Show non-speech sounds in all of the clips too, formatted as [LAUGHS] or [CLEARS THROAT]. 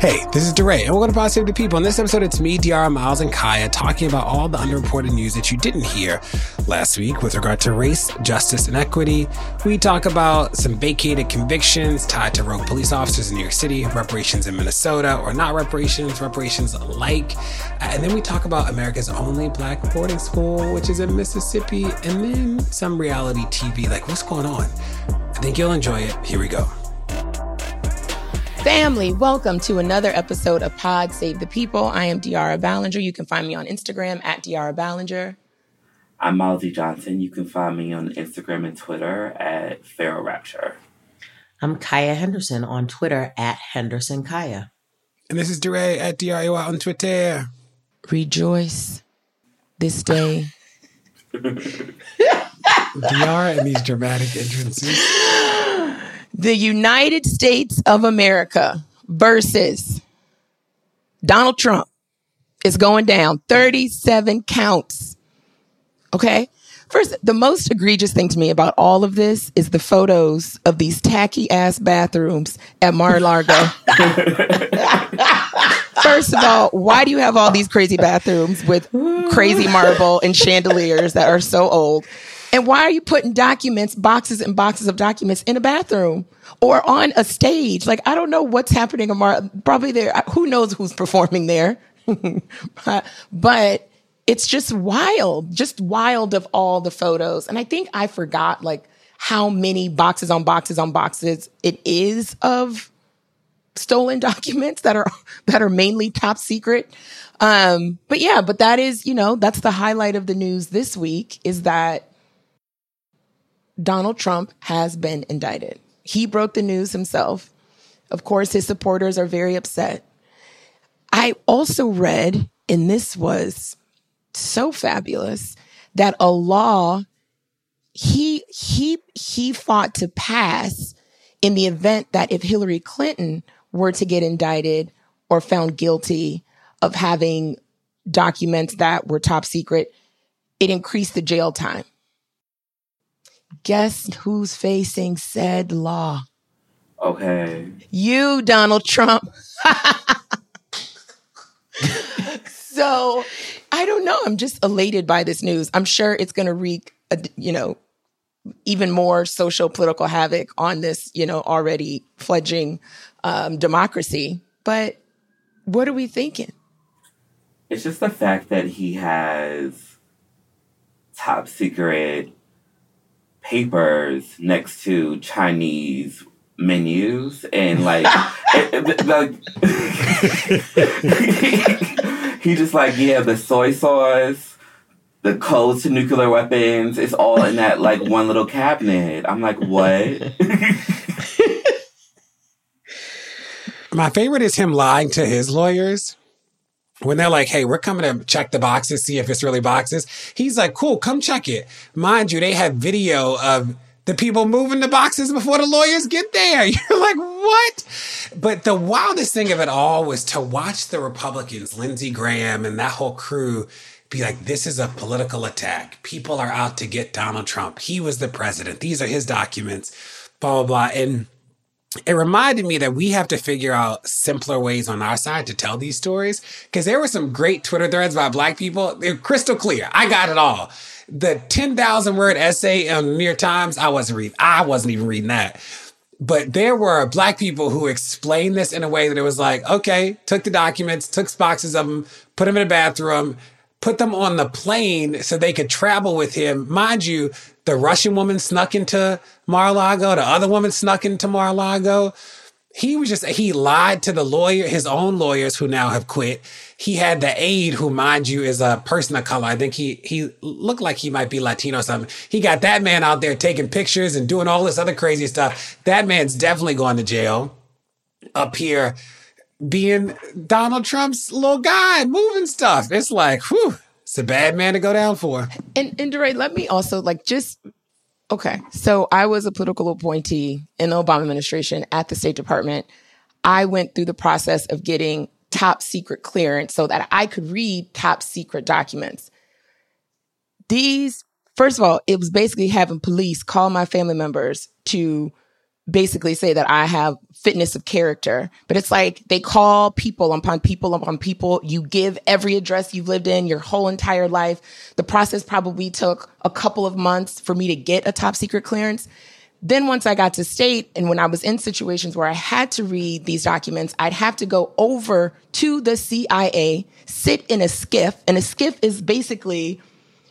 Hey, this is DeRay, and welcome to Save the People. In this episode, it's me, De'Ara, Myles, and Kaya talking about all the underreported news that you didn't hear last week with regard to race, justice, and equity. We talk about some vacated convictions tied to rogue police officers in New York City, reparations in Minnesota, or not reparations, reparations alike. Uh, and then we talk about America's only black boarding school, which is in Mississippi, and then some reality TV. Like, what's going on? I think you'll enjoy it. Here we go. Family, welcome to another episode of Pod Save the People. I am De'Ara Balenger. You can find me on Instagram at De'Ara Balenger. I'm Malsey Johnson. You can find me on Instagram and Twitter at Pharaoh Rapture. I'm Kaya Henderson on Twitter at Henderson Kaya. And this is DeRay at DRAY on Twitter. Rejoice this day. [LAUGHS] De'Ara and these dramatic entrances. [LAUGHS] The United States of America versus Donald Trump is going down 37 counts. Okay. First, the most egregious thing to me about all of this is the photos of these tacky ass bathrooms at Mar-a-Lago. [LAUGHS] First of all, why do you have all these crazy bathrooms with crazy marble and chandeliers that are so old? And why are you putting documents, boxes and boxes of documents in a bathroom or on a stage? Like, I don't know what's happening. Amar- probably there. Who knows who's [LAUGHS] performing there? [LAUGHS] but it's just wild, just wild of all the photos. And I think I forgot like how many boxes on boxes on boxes it is of stolen [LAUGHS] documents that are that are mainly top secret. Um, but yeah, but that is, you know, that's the highlight of the news this week is that Donald Trump has been indicted. He broke the news himself. Of course, his supporters are very upset. I also read, and this was so fabulous, that a law he he he fought to pass in the event that if Hillary Clinton were to get indicted or found guilty of having documents that were top secret, it increased the jail time. Guess who's facing said law? Okay. You, Donald Trump. [LAUGHS] so I don't know. I'm just elated by this news. I'm sure it's going to wreak, a, you know, even more social political havoc on this, you know, already fledging um, democracy. But what are we thinking? It's just the fact that he has top secret papers next to Chinese menus and like, [LAUGHS] it, it, like [LAUGHS] he just like yeah the soy sauce the codes to nuclear weapons it's all in that like one little cabinet i'm like what [LAUGHS] My favorite is him lying to his lawyers. When they're like, hey, we're coming to check the boxes, see if it's really boxes. He's like, cool, come check it. Mind you, they have video of the people moving the boxes before the lawyers get there. [LAUGHS] You're like, what? But the wildest thing of it all was to watch the Republicans, Lindsey Graham and that whole crew, be like, this is a political attack. People are out to get Donald Trump. He was the president. These are his documents, blah, blah, blah. And it reminded me that we have to figure out simpler ways on our side to tell these stories because there were some great Twitter threads by black people. They're crystal clear. I got it all. The 10,000 word essay on the New York Times, I wasn't reading. I wasn't even reading that. But there were black people who explained this in a way that it was like, okay, took the documents, took boxes of them, put them in a bathroom, put them on the plane so they could travel with him. Mind you, the Russian woman snuck into Mar-a-Lago. The other woman snuck into Mar-a-Lago. He was just, he lied to the lawyer, his own lawyers who now have quit. He had the aide who, mind you, is a person of color. I think he, he looked like he might be Latino or something. He got that man out there taking pictures and doing all this other crazy stuff. That man's definitely going to jail up here being Donald Trump's little guy moving stuff. It's like, whew, it's a bad man to go down for. And and DeRay, let me also like just okay. So I was a political appointee in the Obama administration at the State Department. I went through the process of getting top secret clearance so that I could read top secret documents. These, first of all, it was basically having police call my family members to basically say that I have fitness of character, but it's like they call people upon people upon people. You give every address you've lived in your whole entire life. The process probably took a couple of months for me to get a top secret clearance. Then once I got to state and when I was in situations where I had to read these documents, I'd have to go over to the CIA, sit in a SCIF, and a SCIF is basically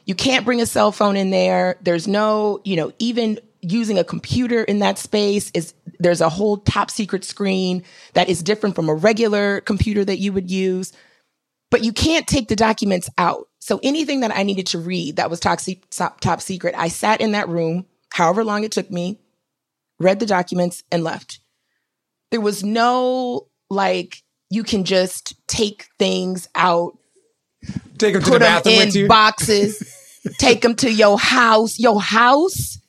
you can't bring a cell phone in there. There's no, you know, even using a computer in that space is there's a whole top secret screen that is different from a regular computer that you would use. But you can't take the documents out. So anything that I needed to read that was top, top secret, I sat in that room, however long it took me, read the documents and left. There was no like you can just take things out, take them to put the them in with you. boxes, [LAUGHS] take them to your house. Your house,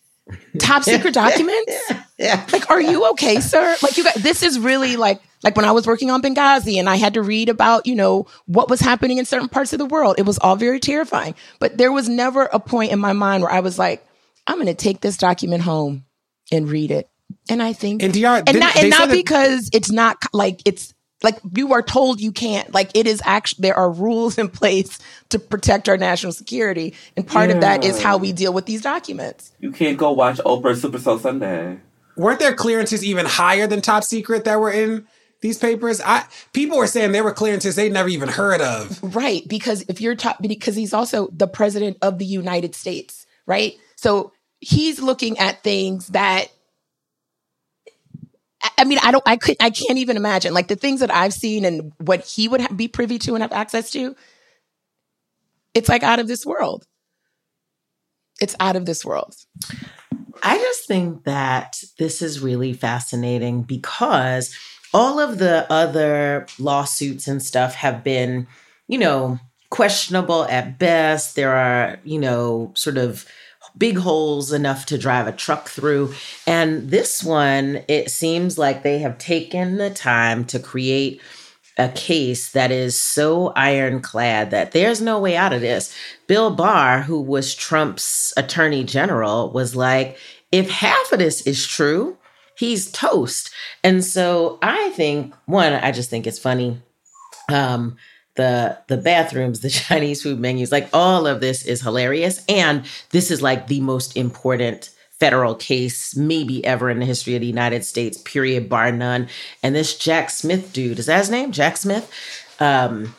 top secret documents. [LAUGHS] Yeah. Like, are you okay, sir? Like, you got this is really like like when I was working on Benghazi and I had to read about you know what was happening in certain parts of the world. It was all very terrifying. But there was never a point in my mind where I was like, I'm going to take this document home and read it. And I think And DR, and didn't- and not because it's not like it's like you are told you can't like it is actually there are rules in place to protect our national security and part of that is how we deal with these documents You can't go watch Oprah Super Soul Sunday. weren't there clearances even higher than top secret that were in these papers? I people were saying there were clearances they'd never even heard of. right because if you're top because he's also the president of the united states right so he's looking at things that I- mean, I don't, I could, I can't even imagine like the things that I've seen and what he would ha- be privy to and have access to. It's like out of this world. It's out of this world. I just think that this is really fascinating because all of the other lawsuits and stuff have been, you know, questionable at best. There are, you know, sort of big holes enough to drive a truck through. And this one, it seems like they have taken the time to create a case that is so ironclad that there's no way out of this. Bill Barr, who was Trump's attorney general, was like, if half of this is true, he's toast. And so I think, one, I just think it's funny. Um, the the bathrooms, the [LAUGHS] Chinese food menus, like all of this is hilarious. And this is like the most important federal case maybe ever in the history of the United States, period, bar none. And this Jack Smith dude, is that his name? Jack Smith? Um,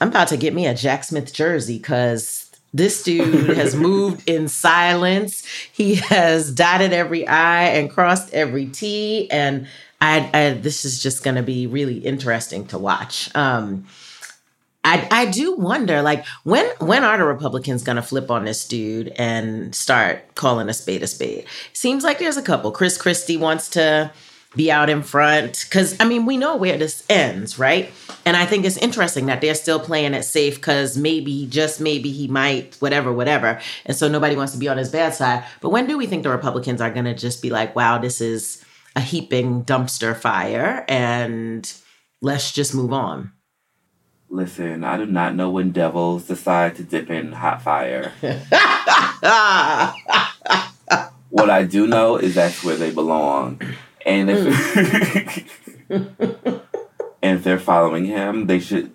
I'm about to get me a Jack Smith jersey because this dude has [LAUGHS] moved in silence. He has dotted every I and crossed every T. And I, I this is just going to be really interesting to watch. Um, I, I do wonder, like, when when are the Republicans going to flip on this dude and start calling a spade a spade? Seems like there's a couple. Chris Christie wants to be out in front because I mean we know where this ends, right? And I think it's interesting that they're still playing it safe because maybe, just maybe, he might, whatever, whatever. And so nobody wants to be on his bad side. But when do we think the Republicans are going to just be like, wow, this is a heaping dumpster fire and let's just move on? Listen, I do not know when devils decide to dip in hot fire. [LAUGHS] what I do know is that's where they belong. And if mm. [LAUGHS] and if they're following him, they should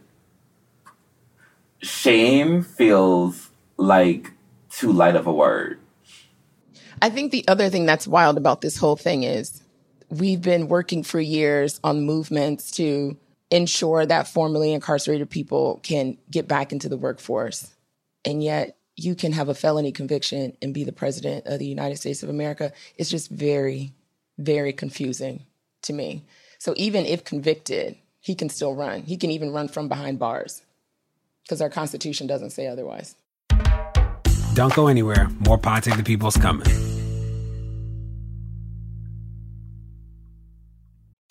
shame feels like too light of a word. I think the other thing that's wild about this whole thing is we've been working for years on movements to ensure that formerly incarcerated people can get back into the workforce. And yet you can have a felony conviction and be the president of the United States of America. It's just very, very confusing to me. So even if convicted, he can still run. He can even run from behind bars because our Constitution doesn't say otherwise. Don't go anywhere. More Pod Save the People's coming.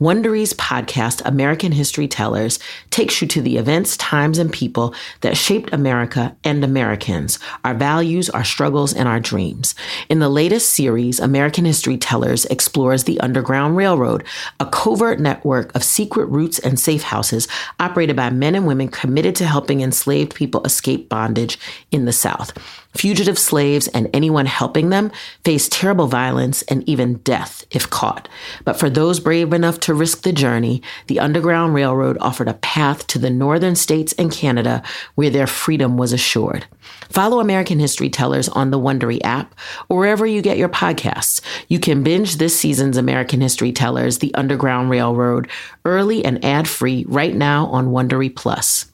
Wondery's podcast, American History Tellers, takes you to the events, times, and people that shaped America and Americans, our values, our struggles, and our dreams. In the latest series, American History Tellers explores the Underground Railroad, a covert network of secret routes and safe houses operated by men and women committed to helping enslaved people escape bondage in the South. Fugitive slaves and anyone helping them face terrible violence and even death if caught. But for those brave enough to risk the journey, the Underground Railroad offered a path to the northern states and Canada where their freedom was assured. Follow American History Tellers on the Wondery app or wherever you get your podcasts. You can binge this season's American History Tellers, The Underground Railroad, early and ad-free right now on Wondery Plus.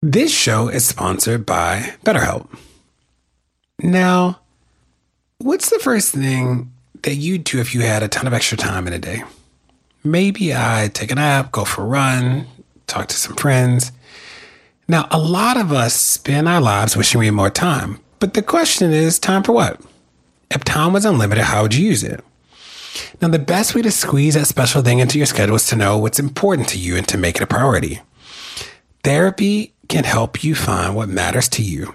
This show is sponsored by BetterHelp. Now, what's the first thing that you'd do if you had a ton of extra time in a day? Maybe I'd take a nap, go for a run, talk to some friends. Now, a lot of us spend our lives wishing we had more time, but the question is time for what? If time was unlimited, how would you use it? Now, the best way to squeeze that special thing into your schedule is to know what's important to you and to make it a priority. Therapy can help you find what matters to you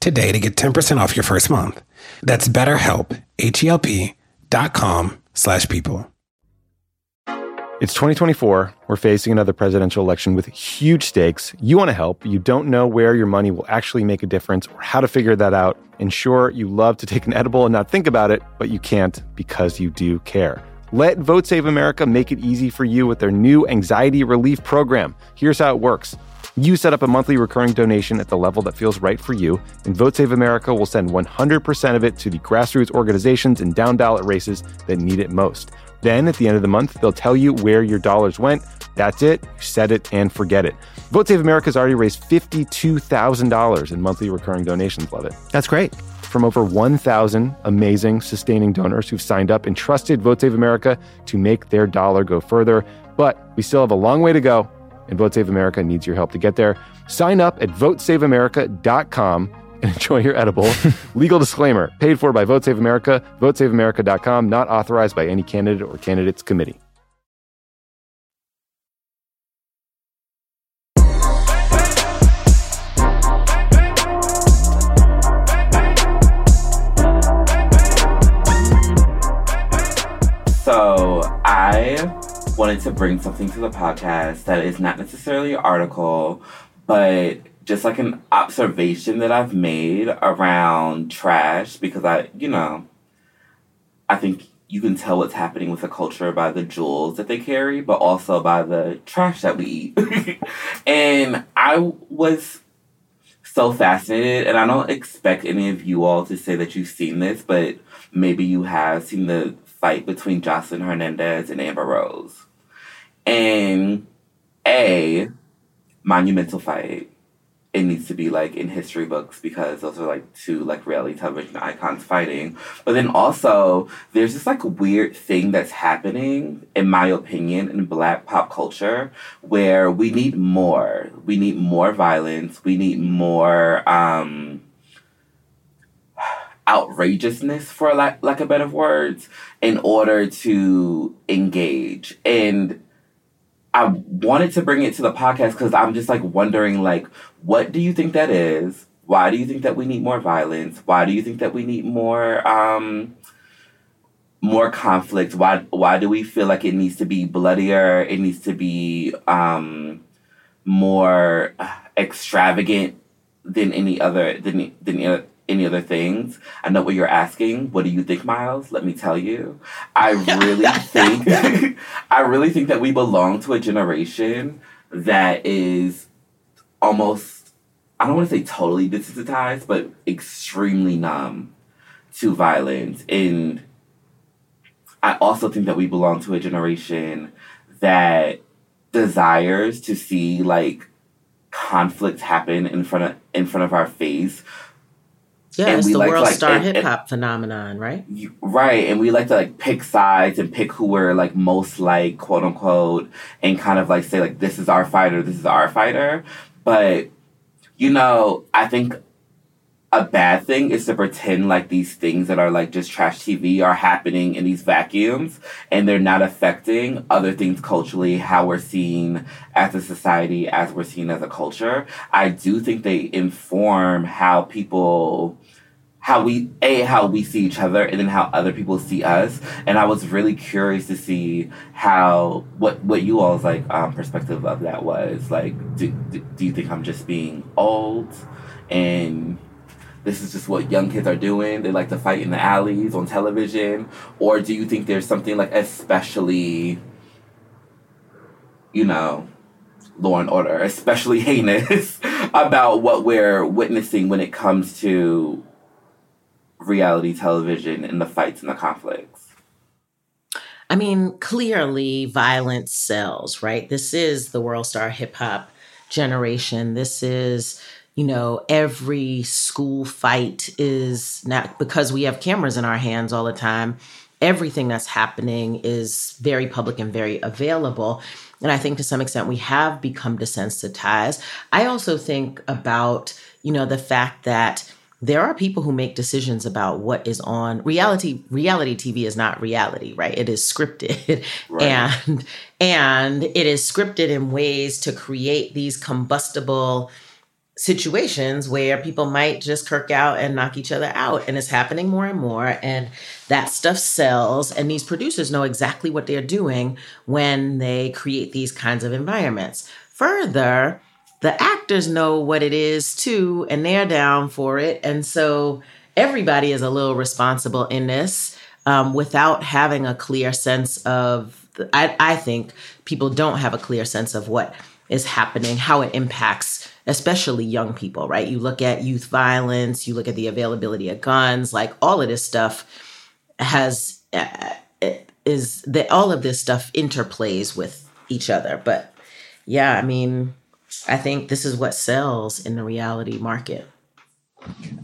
today to get 10% off your first month. That's betterhelp, H-E-L-P dot com slash people. It's 2024. We're facing another presidential election with huge stakes. You want to help. You don't know where your money will actually make a difference or how to figure that out. And sure, you love to take an edible and not think about it, but you can't because you do care. Let Vote Save America make it easy for you with their new anxiety relief program. Here's how it works. You set up a monthly recurring donation at the level that feels right for you, and Vote Save America will send 100% of it to the grassroots organizations and down ballot races that need it most. Then at the end of the month, they'll tell you where your dollars went. That's it. You set it and forget it. Vote Save America has already raised $52,000 in monthly recurring donations. Love it. That's great. From over 1,000 amazing sustaining donors who've signed up and trusted Vote Save America to make their dollar go further. But we still have a long way to go and Vote Save America needs your help to get there. Sign up at votesaveamerica.com and [LAUGHS] enjoy your edible. [LAUGHS] Legal disclaimer paid for by Vote Save America, votesaveamerica.com, not authorized by any candidate or candidates committee. Wanted to bring something to the podcast that is not necessarily an article, but just like an observation that I've made around trash because I, you know, I think you can tell what's happening with the culture by the jewels that they carry, but also by the trash that we eat. [LAUGHS] and I was so fascinated, and I don't expect any of you all to say that you've seen this, but maybe you have seen the fight between Joseline Hernandez and Amber Rose and a monumental fight. It needs to be like in history books because those are like two like reality television icons fighting. But then also there's this like weird thing that's happening, in my opinion, in black pop culture where we need more. We need more violence. We need more um outrageousness for lack, lack of better words in order to engage and I wanted to bring it to the podcast because I'm just like wondering, like, what do you think that is? Why do you think that we need more violence? Why do you think that we need more um, more conflict? Why why do we feel like it needs to be bloodier? It needs to be um, more extravagant than any other than than any other things. I know what you're asking. What do you think, Myles? Let me tell you. I really [LAUGHS] think [LAUGHS] I really think that we belong to a generation that is almost I don't want to say totally desensitized, but extremely numb to violence. And I also think that we belong to a generation that desires to see like conflicts happen in front of in front of our face. Yeah, it's the like world like, star hip hop phenomenon, right? You- Right, and we like to like pick sides and pick who we're like most like, quote unquote, and kind of like say like this is our fighter, this is our fighter. But you know, I think a bad thing is to pretend like these things that are like just trash TV are happening in these vacuums and they're not affecting other things culturally, how we're seen as a society, as we're seen as a culture. I do think they inform how people how we a how we see each other and then how other people see us. And i was really curious to see how what what you all's like um, perspective of that was. Like do, do, do you think i'm just being old? And this is just what young kids are doing. They like to fight in the alleys on television. Or do you think there's something like especially you know law and order especially [LAUGHS] heinous about what we're witnessing when it comes to reality television and the fights and the conflicts. I mean, clearly violence sells, right? This is the world star hip hop generation. This is, you know, every school fight is not because we have cameras in our hands all the time. Everything that's happening is very public and very available. And I think to some extent we have become desensitized. I also think about, you know, the fact that there are people who make decisions about what is on reality reality tv is not reality right? It is scripted. [LAUGHS] Right. and and it is scripted in ways to create these combustible situations where people might just kirk out and knock each other out. And it's happening more and more. And that stuff sells. And these producers know exactly what they're doing when they create these kinds of environments. Further the actors know what it is too and they're down for it. And so everybody is a little responsible in this um, without having a clear sense of I, I think people don't have a clear sense of what is happening how it impacts especially young people right? You look at youth violence you look at the availability of guns like all of this stuff has uh, is that all of this stuff interplays with each other. But yeah i mean I think this is what sells in the reality market.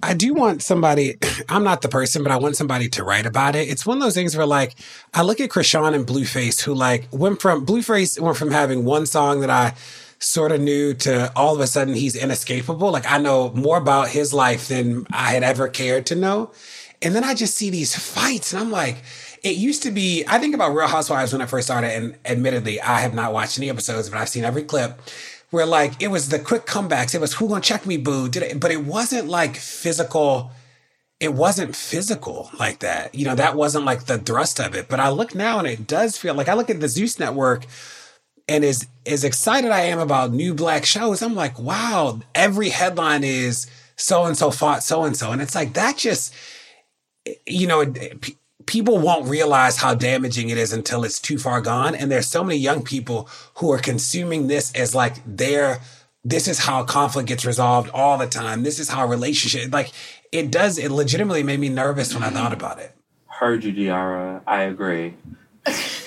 I do want somebody, I'm not the person, but I want somebody to write about it. It's one of those things where like, I look at Chrisean and Blueface who like went from, Blueface went from having one song that I sort of knew to all of a sudden he's inescapable. Like I know more about his life than I had ever cared to know. And then I just see these fights and I'm like, it used to be, I think about Real Housewives when I first started, and admittedly, I have not watched any episodes, but I've seen every clip where like it was the quick comebacks. It was who gonna check me, boo? Did it? But it wasn't like physical. It wasn't physical like that. You know, that wasn't like the thrust of it. But I look now and it does feel like I look at the Zeus network and as as excited I am about new black shows, I'm like, wow, every headline is so and so fought so and so. And it's like that just you know, people won't realize how damaging it is until it's too far gone. And there's so many young people who are consuming this as like their, this is how conflict gets resolved all the time. This is how a relationship, like it does, it legitimately made me nervous when I thought about it. Heard you, De'Ara. I agree. [LAUGHS]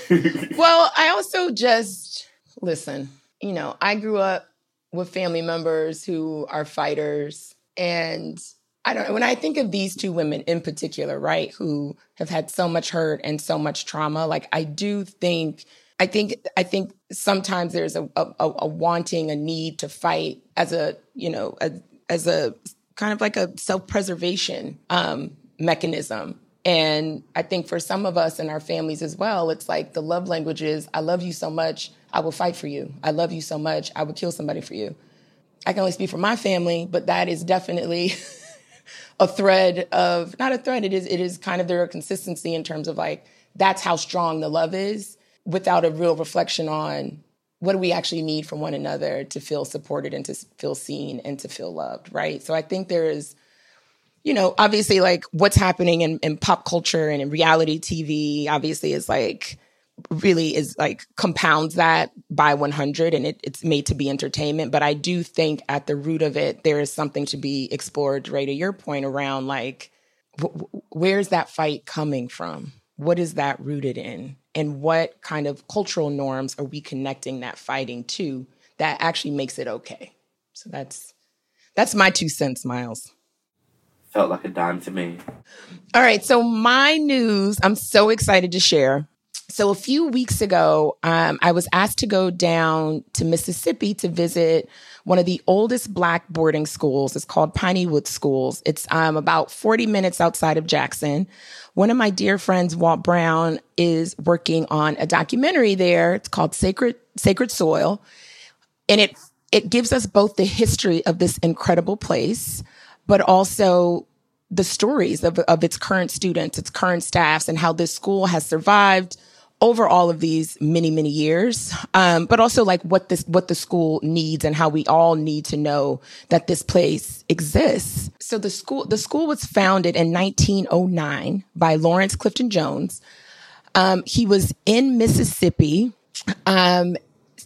[LAUGHS] Well, I also just listen, you know, I grew up with family members who are fighters. And I don't know, when I think of these two women in particular, right, who have had so much hurt and so much trauma, like I do think. I think I think sometimes there's a, a, a wanting, a need to fight as a you know as, as a kind of like a self preservation um, mechanism. And I think for some of us and our families as well, it's like the love language is I love you so much, I will fight for you. I love you so much, I would kill somebody for you. I can only speak for my family, but that is definitely [LAUGHS] a thread of not a thread, it is it is kind of their consistency in terms of like that's how strong the love is without a real reflection on what do we actually need from one another to feel supported and to feel seen and to feel loved, right? So I think there is you know, obviously, like what's happening in, in pop culture and in reality TV, obviously, is like really is like compounds that by 100 and it, it's made to be entertainment. But I do think at the root of it, there is something to be explored, right? To your point around like, wh- wh- where's that fight coming from? What is that rooted in? and what kind of cultural norms are we connecting that fighting to that actually makes it okay. So that's that's my two cents, Myles. Felt like a dime to me. All right, so my news, I'm so excited to share. So a few weeks ago, um, I was asked to go down to Mississippi to visit one of the oldest black boarding schools. It's called Piney Woods Schools. It's um, about 40 minutes outside of Jackson. One of my dear friends, Walt Brown, is working on a documentary there. It's called Sacred Sacred Soil, and it it gives us both the history of this incredible place, but also the stories of, of its current students, its current staffs, and how this school has survived over all of these many many years um, but also like what this what the school needs and how we all need to know that this place exists. So the school the school was founded in 1909 by laurence clifton jones. Um, he was in mississippi um,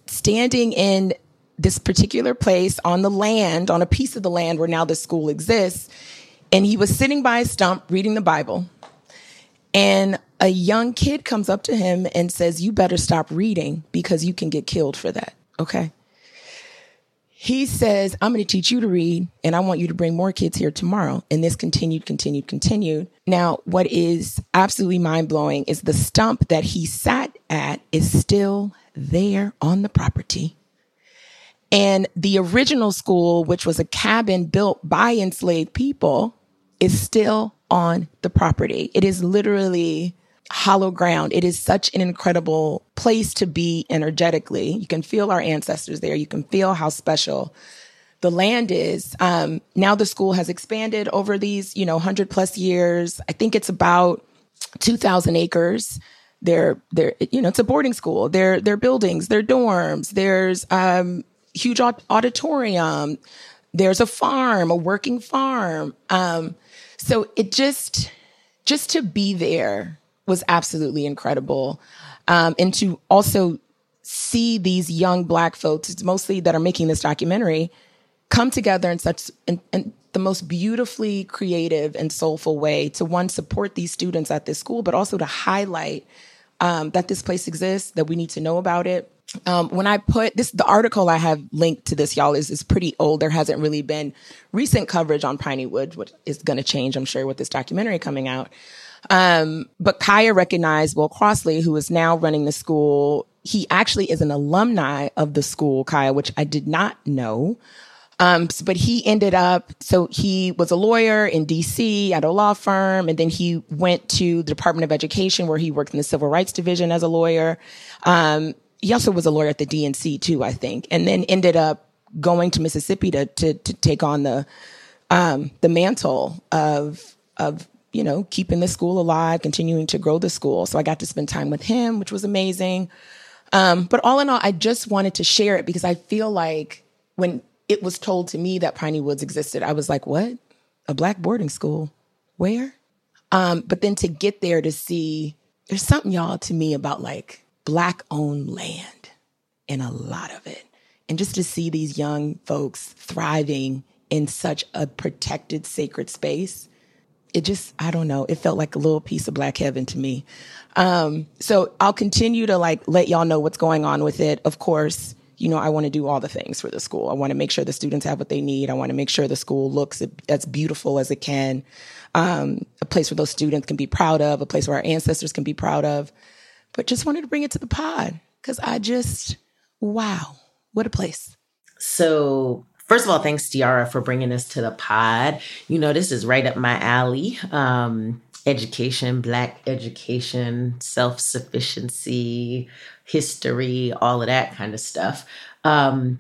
standing in this particular place on the land on a piece of the land where now the school exists and he was sitting by a stump reading the bible and a young kid comes up to him and says, You better stop reading because you can get killed for that. Okay. He says, I'm going to teach you to read and I want you to bring more kids here tomorrow. And this continued, continued, continued. Now, what is absolutely mind blowing is the stump that he sat at is still there on the property. And the original school, which was a cabin built by enslaved people, is still on the property. It is literally hollow ground. It is such an incredible place to be energetically. You can feel our ancestors there. You can feel how special the land is. Um, now the school has expanded over these, you know, hundred plus years. I think it's about 2000 acres. They're, they're, you know, it's a boarding school. There are buildings, there are dorms, there's, um, huge auditorium. There's a farm, a working farm. Um, so it just, just to be there was absolutely incredible. Um, and to also see these young black folks, mostly that are making this documentary, come together in such in, in the most beautifully creative and soulful way to one support these students at this school, but also to highlight um, that this place exists, that we need to know about it. Um, when I put this, the article I have linked to this, y'all, is, is pretty old. There hasn't really been recent coverage on Piney Woods, which is going to change, I'm sure, with this documentary coming out. Um, but Kaya recognized Will Crosby, who is now running the school. He actually is an alumni of the school, Kaya, which I did not know. Um, but he ended up, so he was a lawyer in DC at a law firm, and then he went to the Department of Education where he worked in the Civil Rights Division as a lawyer. Um, he also was a lawyer at the DNC too, I think, and then ended up going to Mississippi to to, to take on the um, the mantle of of you know, keeping the school alive, continuing to grow the school. So I got to spend time with him, which was amazing. Um, but all in all, I just wanted to share it because I feel like when it was told to me that Piney Woods existed, I was like, what? A black boarding school? Where? Um, but then to get there to see, there's something, y'all, to me about like black owned land and a lot of it. And just to see these young folks thriving in such a protected, sacred space it just I don't know. It felt like a little piece of black heaven to me. Um, so I'll continue to like let y'all know what's going on with it. Of course, you know I want to do all the things for the school. I want to make sure the students have what they need. I want to make sure the school looks as beautiful as it can. Um, a place where those students can be proud of, a place where our ancestors can be proud of. But just wanted to bring it to the pod because I just wow, what a place. So First of all, thanks, De'Ara, for bringing us to the pod. You know, this is right up my alley. Um, education, Black education, self sufficiency, history, all of that kind of stuff. Um,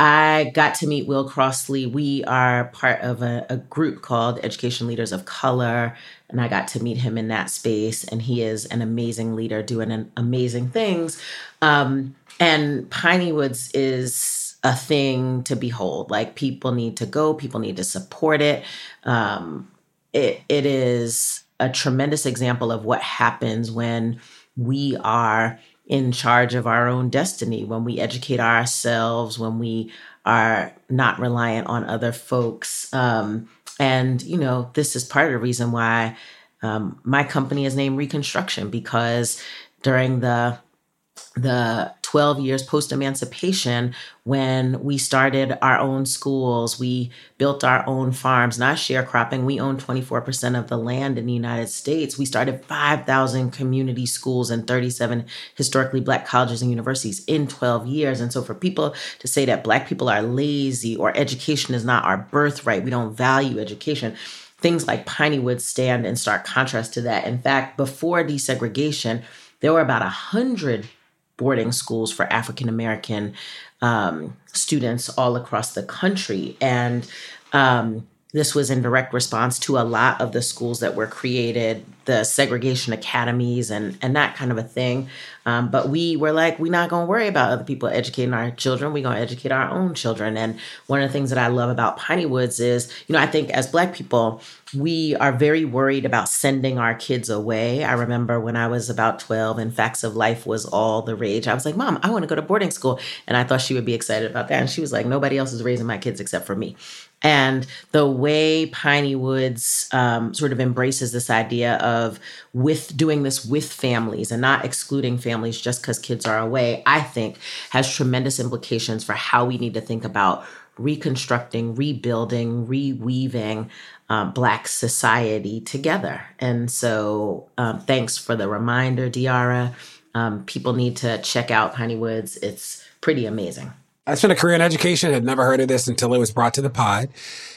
I got to meet Will Crosby. We are part of a, a, group called Education Leaders of Color, and I got to meet him in that space. And he is an amazing leader doing an amazing things. Um, and Piney Woods is a thing to behold. Like people need to go, people need to support it. Um, it it is a tremendous example of what happens when we are in charge of our own destiny, when we educate ourselves, when we are not reliant on other folks. Um, and you know, this is part of the reason why um, my company is named Reconstruction because during the the 12 years post emancipation when we started our own schools. We built our own farms not sharecropping. We own 24% of the land in the united states. We started 5000 community schools and 37 historically black colleges and universities in 12 years. And so for people to say that black people are lazy or education is not our birthright we don't value education things like piney woods stand in stark contrast to that. In fact before desegregation there were about a hundred boarding schools for African American um, students all across the country. And um, this was in direct response to a lot of the schools that were created, the segregation academies and, and that kind of a thing. Um, but we were like, we're not going to worry about other people educating our children. We're going to educate our own children. And one of the things that I love about Piney Woods is, you know, I think as Black people, we are very worried about sending our kids away. I remember when I was about 12 and Facts of Life was all the rage. I was like, Mom, I want to go to boarding school. And I thought she would be excited about that. And she was like, Nobody else is raising my kids except for me. And the way Piney Woods um, sort of embraces this idea of with doing this with families and not excluding families just because kids are away, I think has tremendous implications for how we need to think about reconstructing, rebuilding, reweaving um, Black society together. And so, um, thanks for the reminder, De'Ara. Um, people need to check out Piney Woods. It's pretty amazing. I spent a career in education, had never heard of this until it was brought to the pod.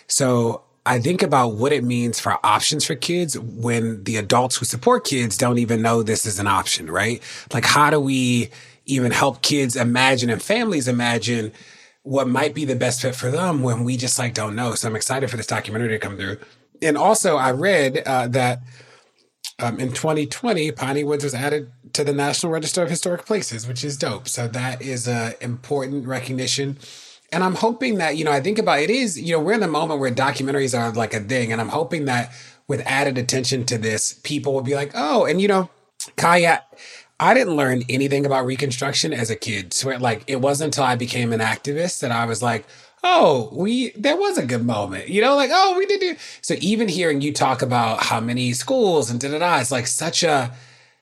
So I think about what it means for options for kids when the adults who support kids don't even know this is an option, right? Like, how do we even help kids imagine and families imagine what might be the best fit for them when we just like don't know? So I'm excited for this documentary to come through. And also, I read uh, that um, in 2020, Piney Woods was added to the National Register of Historic Places, which is dope. So that is a important recognition. And I'm hoping that, you know, I think about it is, you know, we're in the moment where documentaries are like a thing. And I'm hoping that with added attention to this, people will be like, oh, and you know, Kaya, I didn't learn anything about Reconstruction as a kid. So it, like, it wasn't until I became an activist that I was like, oh, we there was a good moment, you know, like oh, we did do. So even hearing you talk about how many schools and da da da, it's like such a,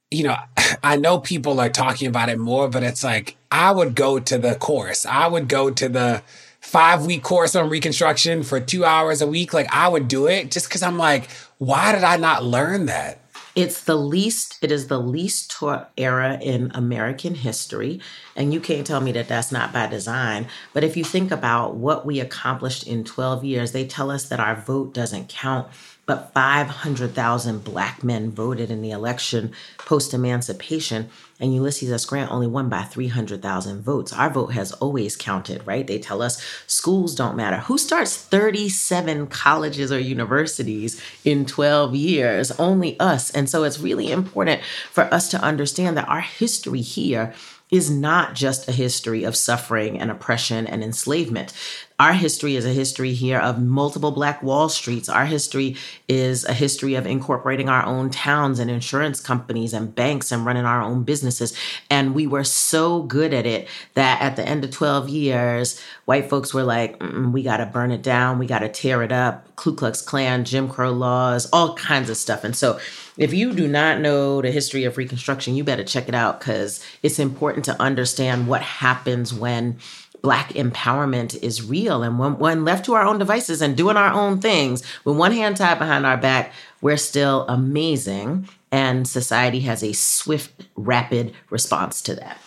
you know, I know people are talking about it more, but it's like I would go to the course, I would go to the five week course on Reconstruction for two hours a week. Like I would do it just because I'm like, why did I not learn that? It's the least, it is the least taught era in American history. And you can't tell me that that's not by design. But if you think about what we accomplished in 12 years, they tell us that our vote doesn't count but 500,000 black men voted in the election post emancipation, and Ulysses S. Grant only won by 300,000 votes. Our vote has always counted, right? They tell us schools don't matter. Who starts 37 colleges or universities in 12 years? Only us. And so it's really important for us to understand that our history here is not just a history of suffering and oppression and enslavement. Our history is a history here of multiple Black Wall Streets. Our history is a history of incorporating our own towns and insurance companies and banks and running our own businesses. And we were so good at it that at the end of 12 years, white folks were like, we got to burn it down. We got to tear it up. Ku Klux Klan, Jim Crow laws, all kinds of stuff. And so if you do not know the history of Reconstruction, you better check it out because it's important to understand what happens when Black empowerment is real. And when, when left to our own devices and doing our own things, with one hand tied behind our back, we're still amazing. And society has a swift, rapid response to that.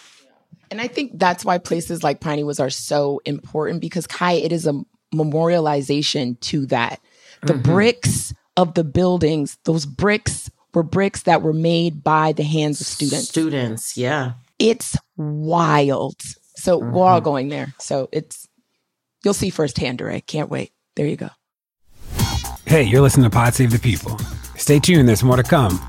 And I think that's why places like Piney Woods are so important because Kai, it is a memorialization to that. The mm-hmm. bricks of the buildings, those bricks were bricks that were made by the hands of students. Students, yeah. It's wild. So mm-hmm. we're all mm-hmm. going there. So it's you'll see firsthand, Ray. Can't wait. There you go. Hey, you're listening to Pod Save the People. Stay tuned, there's more to come.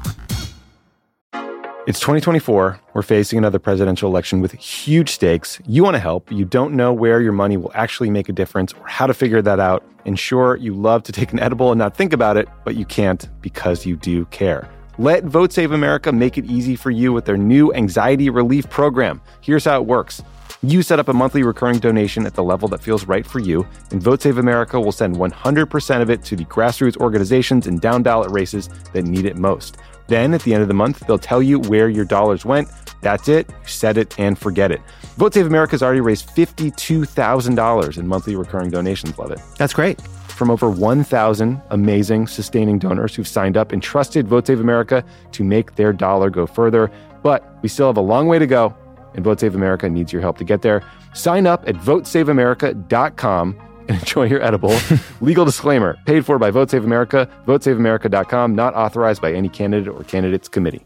It's 2024. We're facing another presidential election with huge stakes. You want to help. You don't know where your money will actually make a difference or how to figure that out. And sure, you love to take an edible and not think about it, but you can't because you do care. Let Vote Save America make it easy for you with their new anxiety relief program. Here's how it works. You set up a monthly recurring donation at the level that feels right for you, and Vote Save America will send 100% of it to the grassroots organizations and down ballot races that need it most. Then, at the end of the month, they'll tell you where your dollars went. That's it. You set it and forget it. Vote Save America has already raised $52,000 in monthly recurring donations. Love it. That's great. From over 1,000 amazing sustaining donors who've signed up and trusted Vote Save America to make their dollar go further. But we still have a long way to go, and Vote Save America needs your help to get there. Sign up at votesaveamerica.com and [LAUGHS] enjoy your edible. [LAUGHS] Legal disclaimer paid for by Vote Save America, votesaveamerica.com, not authorized by any candidate or candidates committee.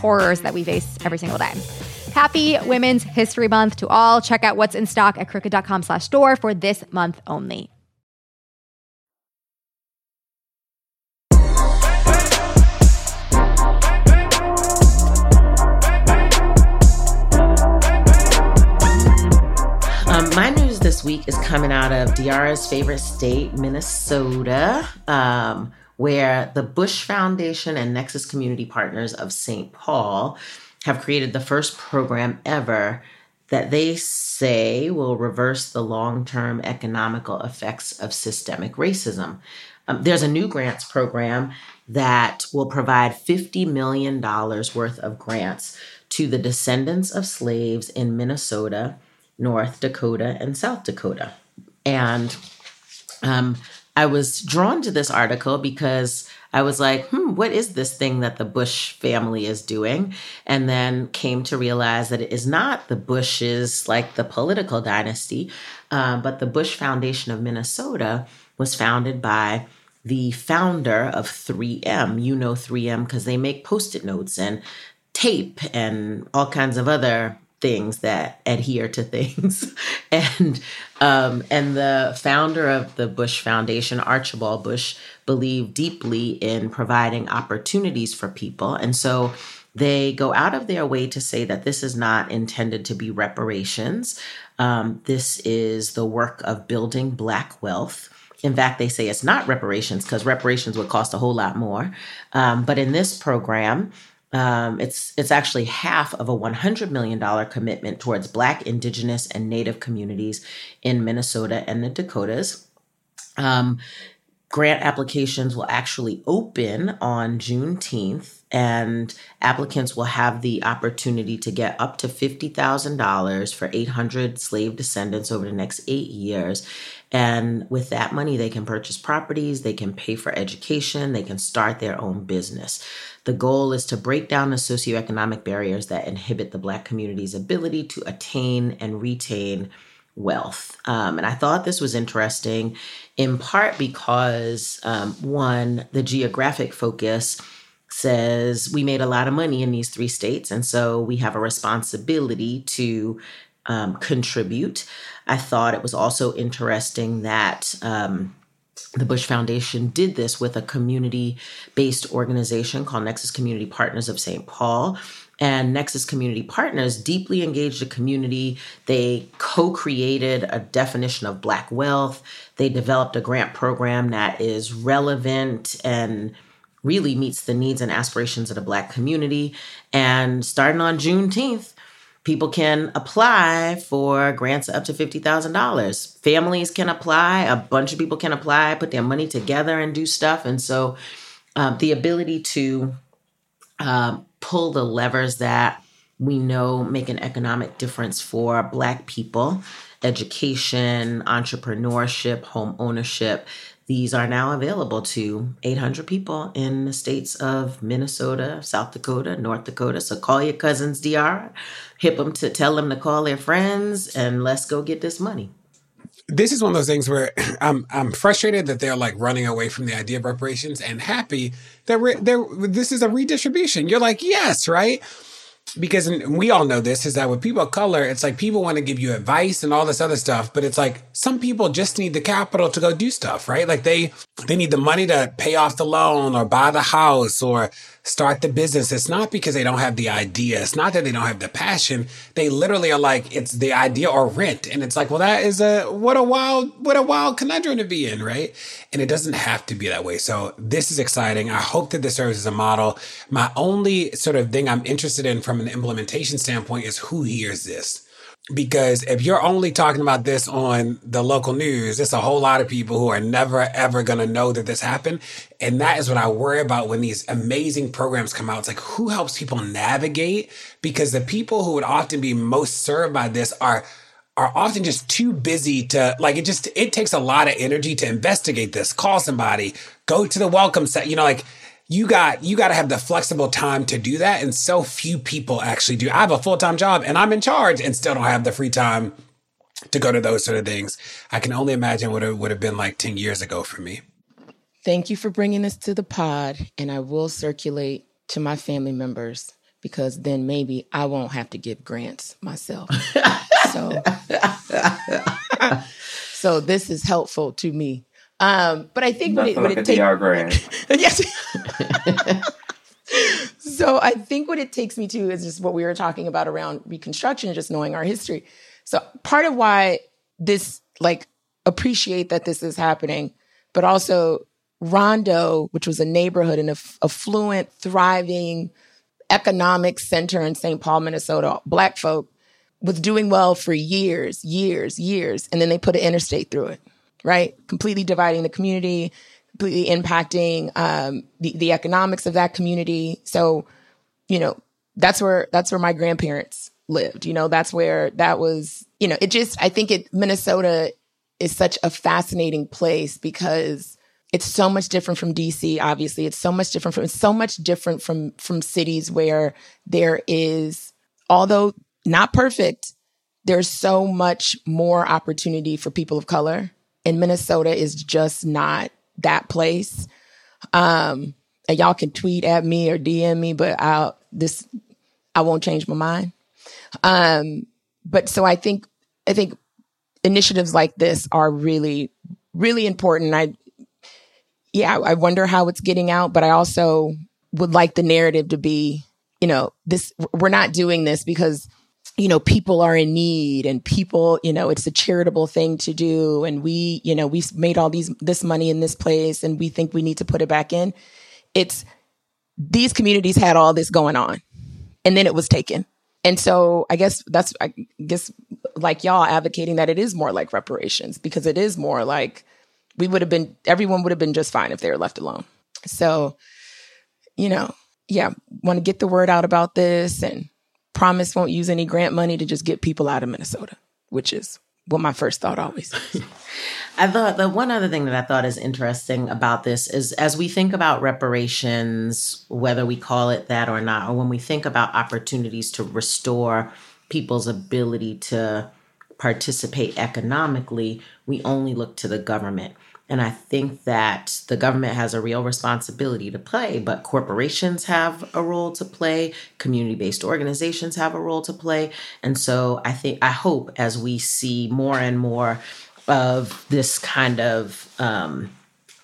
horrors that we face every single day. Happy Women's History Month to all. Check out what's in stock at crooked.com slash store for this month only. Um, my news this week is coming out of De'Ara's favorite state, Minnesota, um, where the Bush Foundation and Nexus Community Partners of St. Paul have created the first program ever that they say will reverse the long term economical effects of systemic racism. Um, there's a new grants program that will provide $50 million worth of grants to the descendants of slaves in Minnesota, North Dakota, and South Dakota. And um, I was drawn to this article because I was like, hmm, what is this thing that the Bush family is doing? And then came to realize that it is not the Bushes, like the political dynasty, uh, but the Bush Foundation of Minnesota was founded by the founder of 3M. You know 3M because they make post it notes and tape and all kinds of other things that adhere to things. [LAUGHS] And um, and the founder of the bush foundation archibald bush believed deeply in providing opportunities for people. And so they go out of their way to say that this is not intended to be reparations. Um, this is the work of building black wealth. In fact, they say it's not reparations because reparations would cost a whole lot more. Um, but in this program, um, it's it's actually half of a $100 million commitment towards Black, Indigenous, and Native communities in Minnesota and the Dakotas. Um, grant applications will actually open on Juneteenth, and applicants will have the opportunity to get up to $50,000 for 800 slave descendants over the next eight years. And with that money, they can purchase properties, they can pay for education, they can start their own business. The goal is to break down the socioeconomic barriers that inhibit the Black community's ability to attain and retain wealth. Um, and I thought this was interesting in part because, um, one, the geographic focus says we made a lot of money in these three states, and so we have a responsibility to um, contribute. I thought it was also interesting that. Um, the Bush Foundation did this with a community based organization called Nexus Community Partners of St. Paul. And Nexus Community Partners deeply engaged the community. They co created a definition of Black wealth. They developed a grant program that is relevant and really meets the needs and aspirations of the Black community. And starting on Juneteenth, people can apply for grants up to $50,000. Families can apply, a bunch of people can apply, put their money together and do stuff. And so um, the ability to um, pull the levers that we know make an economic difference for Black people education, entrepreneurship, home ownership. These are now available to 800 people in the states of Minnesota, South Dakota, North Dakota. So call your cousins, De'Ara, hip them to tell them to call their friends, and let's go get this money this is one of those things where [CLEARS THROAT] I'm I'm frustrated that they're like running away from the idea of reparations and happy that re- there this is a redistribution. You're like, yes, right? because we all know this is that with people of color, it's like people want to give you advice and all this other stuff, but it's like some people just need the capital to go do stuff, right? Like they they need the money to pay off the loan or buy the house or start the business. It's not because they don't have the idea. It's not that they don't have the passion. They literally are like, it's the idea or rent. And it's like, well, that is a, what a wild, what a wild conundrum to be in, right? And it doesn't have to be that way. So this is exciting. I hope that this serves as a model. My only sort of thing I'm interested in from an implementation standpoint is who hears this because if you're only talking about this on the local news, it's a whole lot of people who are never ever going to know that this happened. And that is what I worry about when these amazing programs come out. It's like, who helps people navigate? Because the people who would often be most served by this are are often just too busy to like it just it takes a lot of energy to investigate this call somebody go to the welcome set you know like you got you got to have the flexible time to do that and so few people actually do. I have a full-time job and i'm in charge and still don't have the free time to go to those sort of things. I can only imagine what it would have been like 10 years ago for me. Thank you for bringing this to the pod and i will circulate to my family members because then maybe i won't have to give grants myself. [LAUGHS] So so this is helpful to me um, but I think what it, what it takes. [LAUGHS] yes. [LAUGHS] so I think what it takes me to is just what we were talking about around Reconstruction, just knowing our history. So part of why this, like, appreciate that this is happening, but also Rondo, which was a neighborhood and a f- affluent, thriving economic center in St. Paul, Minnesota, black folk was doing well for years, years, years, and then they put an interstate through it right? Completely dividing the community, completely impacting um, the the economics of that community. So, you know, that's where that's where my grandparents lived. You know, that's where that was. You know, it just I think it Minnesota is such a fascinating place because it's so much different from DC obviously it's so much different from so much different from from cities where there is although not perfect there's so much more opportunity for people of color and Minnesota is just not that place. Um, and y'all can tweet at me or DM me, but I'll this I won't change my mind. Um, but so I think I think initiatives like this are really really important. I yeah, I wonder how it's getting out, but I also would like the narrative to be, you know, this we're not doing this because you know, people are in need and people, you know, it's a charitable thing to do. And we, you know, we've made all these, this money in this place and we think we need to put it back in. It's these communities had all this going on and then it was taken. And so I guess that's, I guess like y'all advocating that it is more like reparations because it is more like we would have been, everyone would have been just fine if they were left alone. So, you know, yeah, want to get the word out about this and, promise won't use any grant money to just get people out of Minnesota, which is what my first thought always is. [LAUGHS] I thought the one other thing that I thought is interesting about this is as we think about reparations, whether we call it that or not, or when we think about opportunities to restore people's ability to participate economically, we only look to the government. And I think that the government has a real responsibility to play, but corporations have a role to play, community based organizations have a role to play. And so I think, I hope as we see more and more of this kind of um,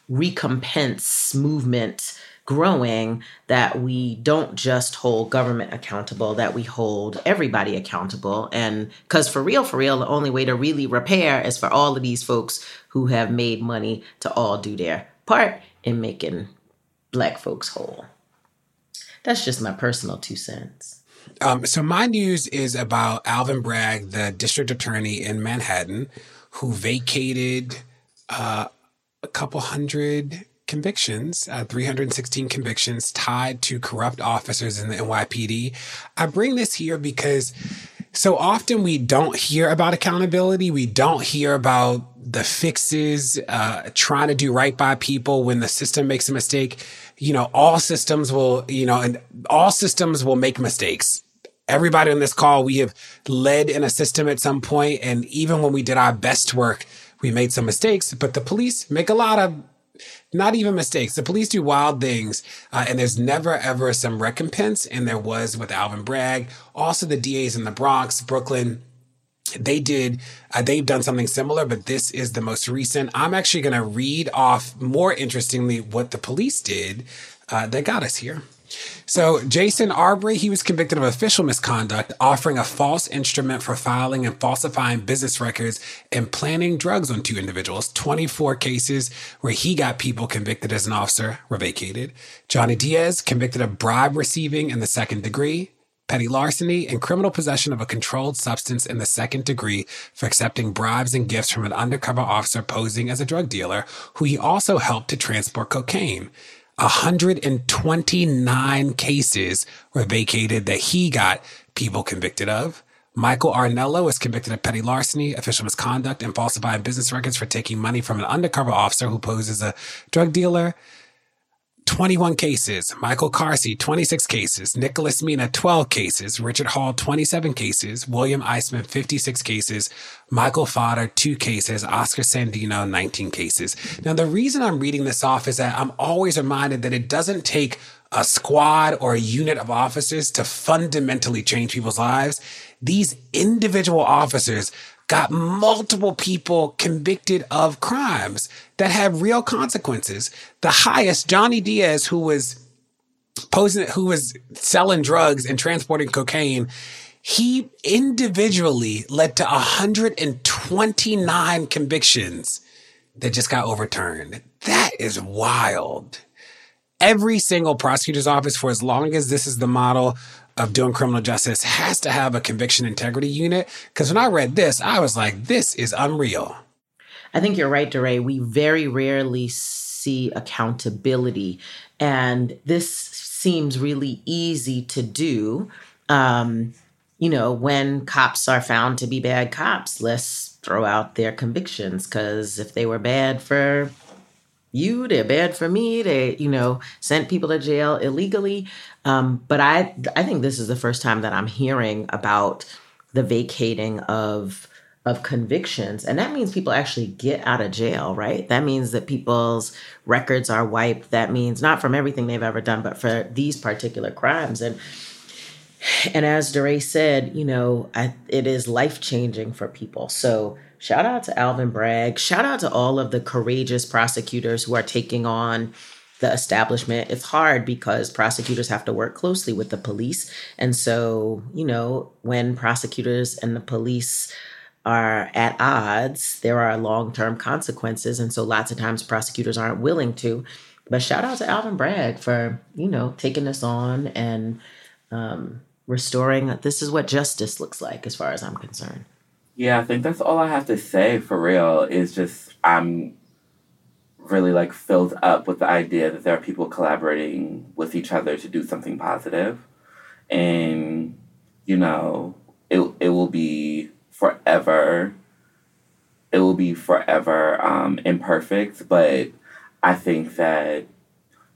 recompense movement growing that we don't just hold government accountable, that we hold everybody accountable. And because for real, for real, the only way to really repair is for all of these folks who have made money to all do their part in making black folks whole. That's just my personal two cents. Um, so my news is about Alvin Bragg, the district attorney in Manhattan, who vacated uh, a couple hundred convictions, uh, 316 convictions tied to corrupt officers in the NYPD. I bring this here because so often we don't hear about accountability. We don't hear about the fixes, uh, trying to do right by people when the system makes a mistake. You know, all systems will, you know, and all systems will make mistakes. Everybody on this call, we have led in a system at some point, and even when we did our best work, we made some mistakes. But the police make a lot of not even mistakes. The police do wild things, uh, and there's never ever some recompense, and there was with Alvin Bragg. Also, the DAs in the Bronx, Brooklyn, they did uh, they've done something similar but this is the most recent i'm actually going to read off more interestingly what the police did uh, that got us here so Jason Arbeeny, he was convicted of official misconduct, offering a false instrument for filing and falsifying business records and planting drugs on two individuals. 24 cases where he got people convicted as an officer were vacated. Johnny Diaz, convicted of bribe receiving in the second degree. Petty larceny and criminal possession of a controlled substance in the second degree for accepting bribes and gifts from an undercover officer posing as a drug dealer, who he also helped to transport cocaine. 129 cases were vacated that he got people convicted of. Michael Arnello was convicted of petty larceny, official misconduct, and falsifying business records for taking money from an undercover officer who poses a drug dealer. 21 cases. Michael Carsey, 26 cases. Nicholas Mina, 12 cases. Richard Hall, 27 cases. William Eisman, 56 cases. Michael Fodder, 2 cases. Oscar Sandino, 19 cases. Now, the reason I'm reading this off is that I'm always reminded that it doesn't take a squad or a unit of officers to fundamentally change people's lives. These individual officers got multiple people convicted of crimes that have real consequences. The highest, Johnny Diaz, who was posing, who was selling drugs and transporting cocaine, he individually led to 129 convictions that just got overturned. That is wild. Every single prosecutor's office, for as long as this is the model of doing criminal justice has to have a conviction integrity unit. Because when I read this, I was like, this is unreal. I think you're right, DeRay. We very rarely see accountability. And this seems really easy to do. Um, you know, when cops are found to be bad cops, let's throw out their convictions because if they were bad for you, they're bad for me. They, you know, sent people to jail illegally. Um, but I, I think this is the first time that I'm hearing about the vacating of of convictions, and that means people actually get out of jail, right? That means that people's records are wiped. That means not from everything they've ever done, but for these particular crimes. And and as DeRay said, you know, I, it is life changing for people. So shout out to Alvin Bragg. Shout out to all of the courageous prosecutors who are taking on the establishment. It's hard because prosecutors have to work closely with the police. And so, you know, when prosecutors and the police are at odds, there are long term consequences. And so lots of times prosecutors aren't willing to. But shout out to Alvin Bragg for, you know, taking this on and um, restoring. This is what justice looks like, as far as I'm concerned. Yeah, I think that's all I have to say for real. Is just I'm really like filled up with the idea that there are people collaborating with each other to do something. And, you know, it, it will be forever, it will be forever um, imperfect, but I think that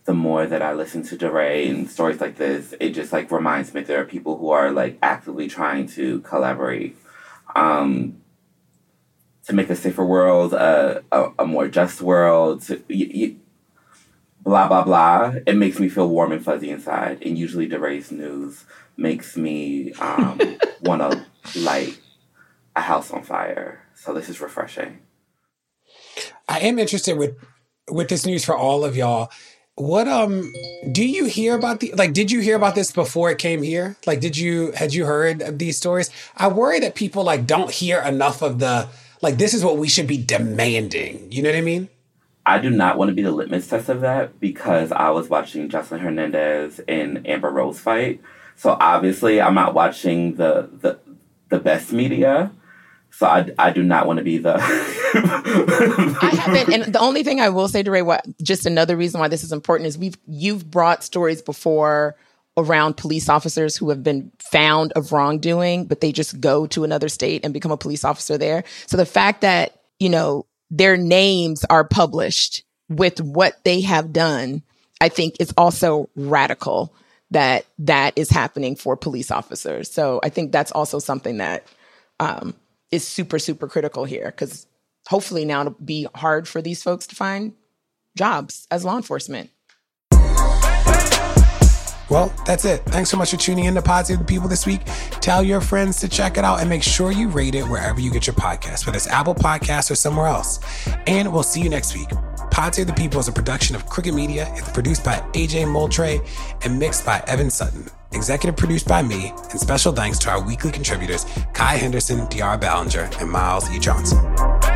the more that I listen to DeRay and stories like this, it just like reminds me there are people who are like actively trying to collaborate um, to make a safer world, uh, a, a more just world, to, y- y- blah, blah, blah. It makes me feel warm and fuzzy inside. And usually DeRay's news makes me um, [LAUGHS] want to light a house on fire. So this is refreshing. I am interested with with this news for all of y'all. What um do you hear about the like did you hear about this before it came here? Like did you had you heard of these stories? I worry that people like don't hear enough of the like this is what we should be demanding. You know what I mean? I do not want to be the litmus test of that because I was watching Joseline Hernandez and Amber Rose fight. So obviously, I'm not watching the the the best media. So I, I do not want to be the. [LAUGHS] I haven't, and the only thing I will say, DeRay, what just another reason why this is important is we've you've brought stories before around police officers who have been found of wrongdoing, but they just go to another state and become a police officer there. So the fact that you know their names are published with what they have done, I think is also radical that that is happening for police officers. So I think that's also something that um, is super, super critical here because hopefully now it'll be hard for these folks to find jobs as law enforcement. Well, that's it. Thanks so much for tuning in to the People this week. Tell your friends to check it out and make sure you rate it wherever you get your podcast, whether it's Apple Podcasts or somewhere else. And we'll see you next week. Pod Save the People is a production of Crooked Media. It's produced by AJ Moultrie and mixed by Evan Sutton. Executive produced by me, and special thanks to our weekly contributors, Kaya Henderson, De'Ara Balenger, and Myles E. Johnson.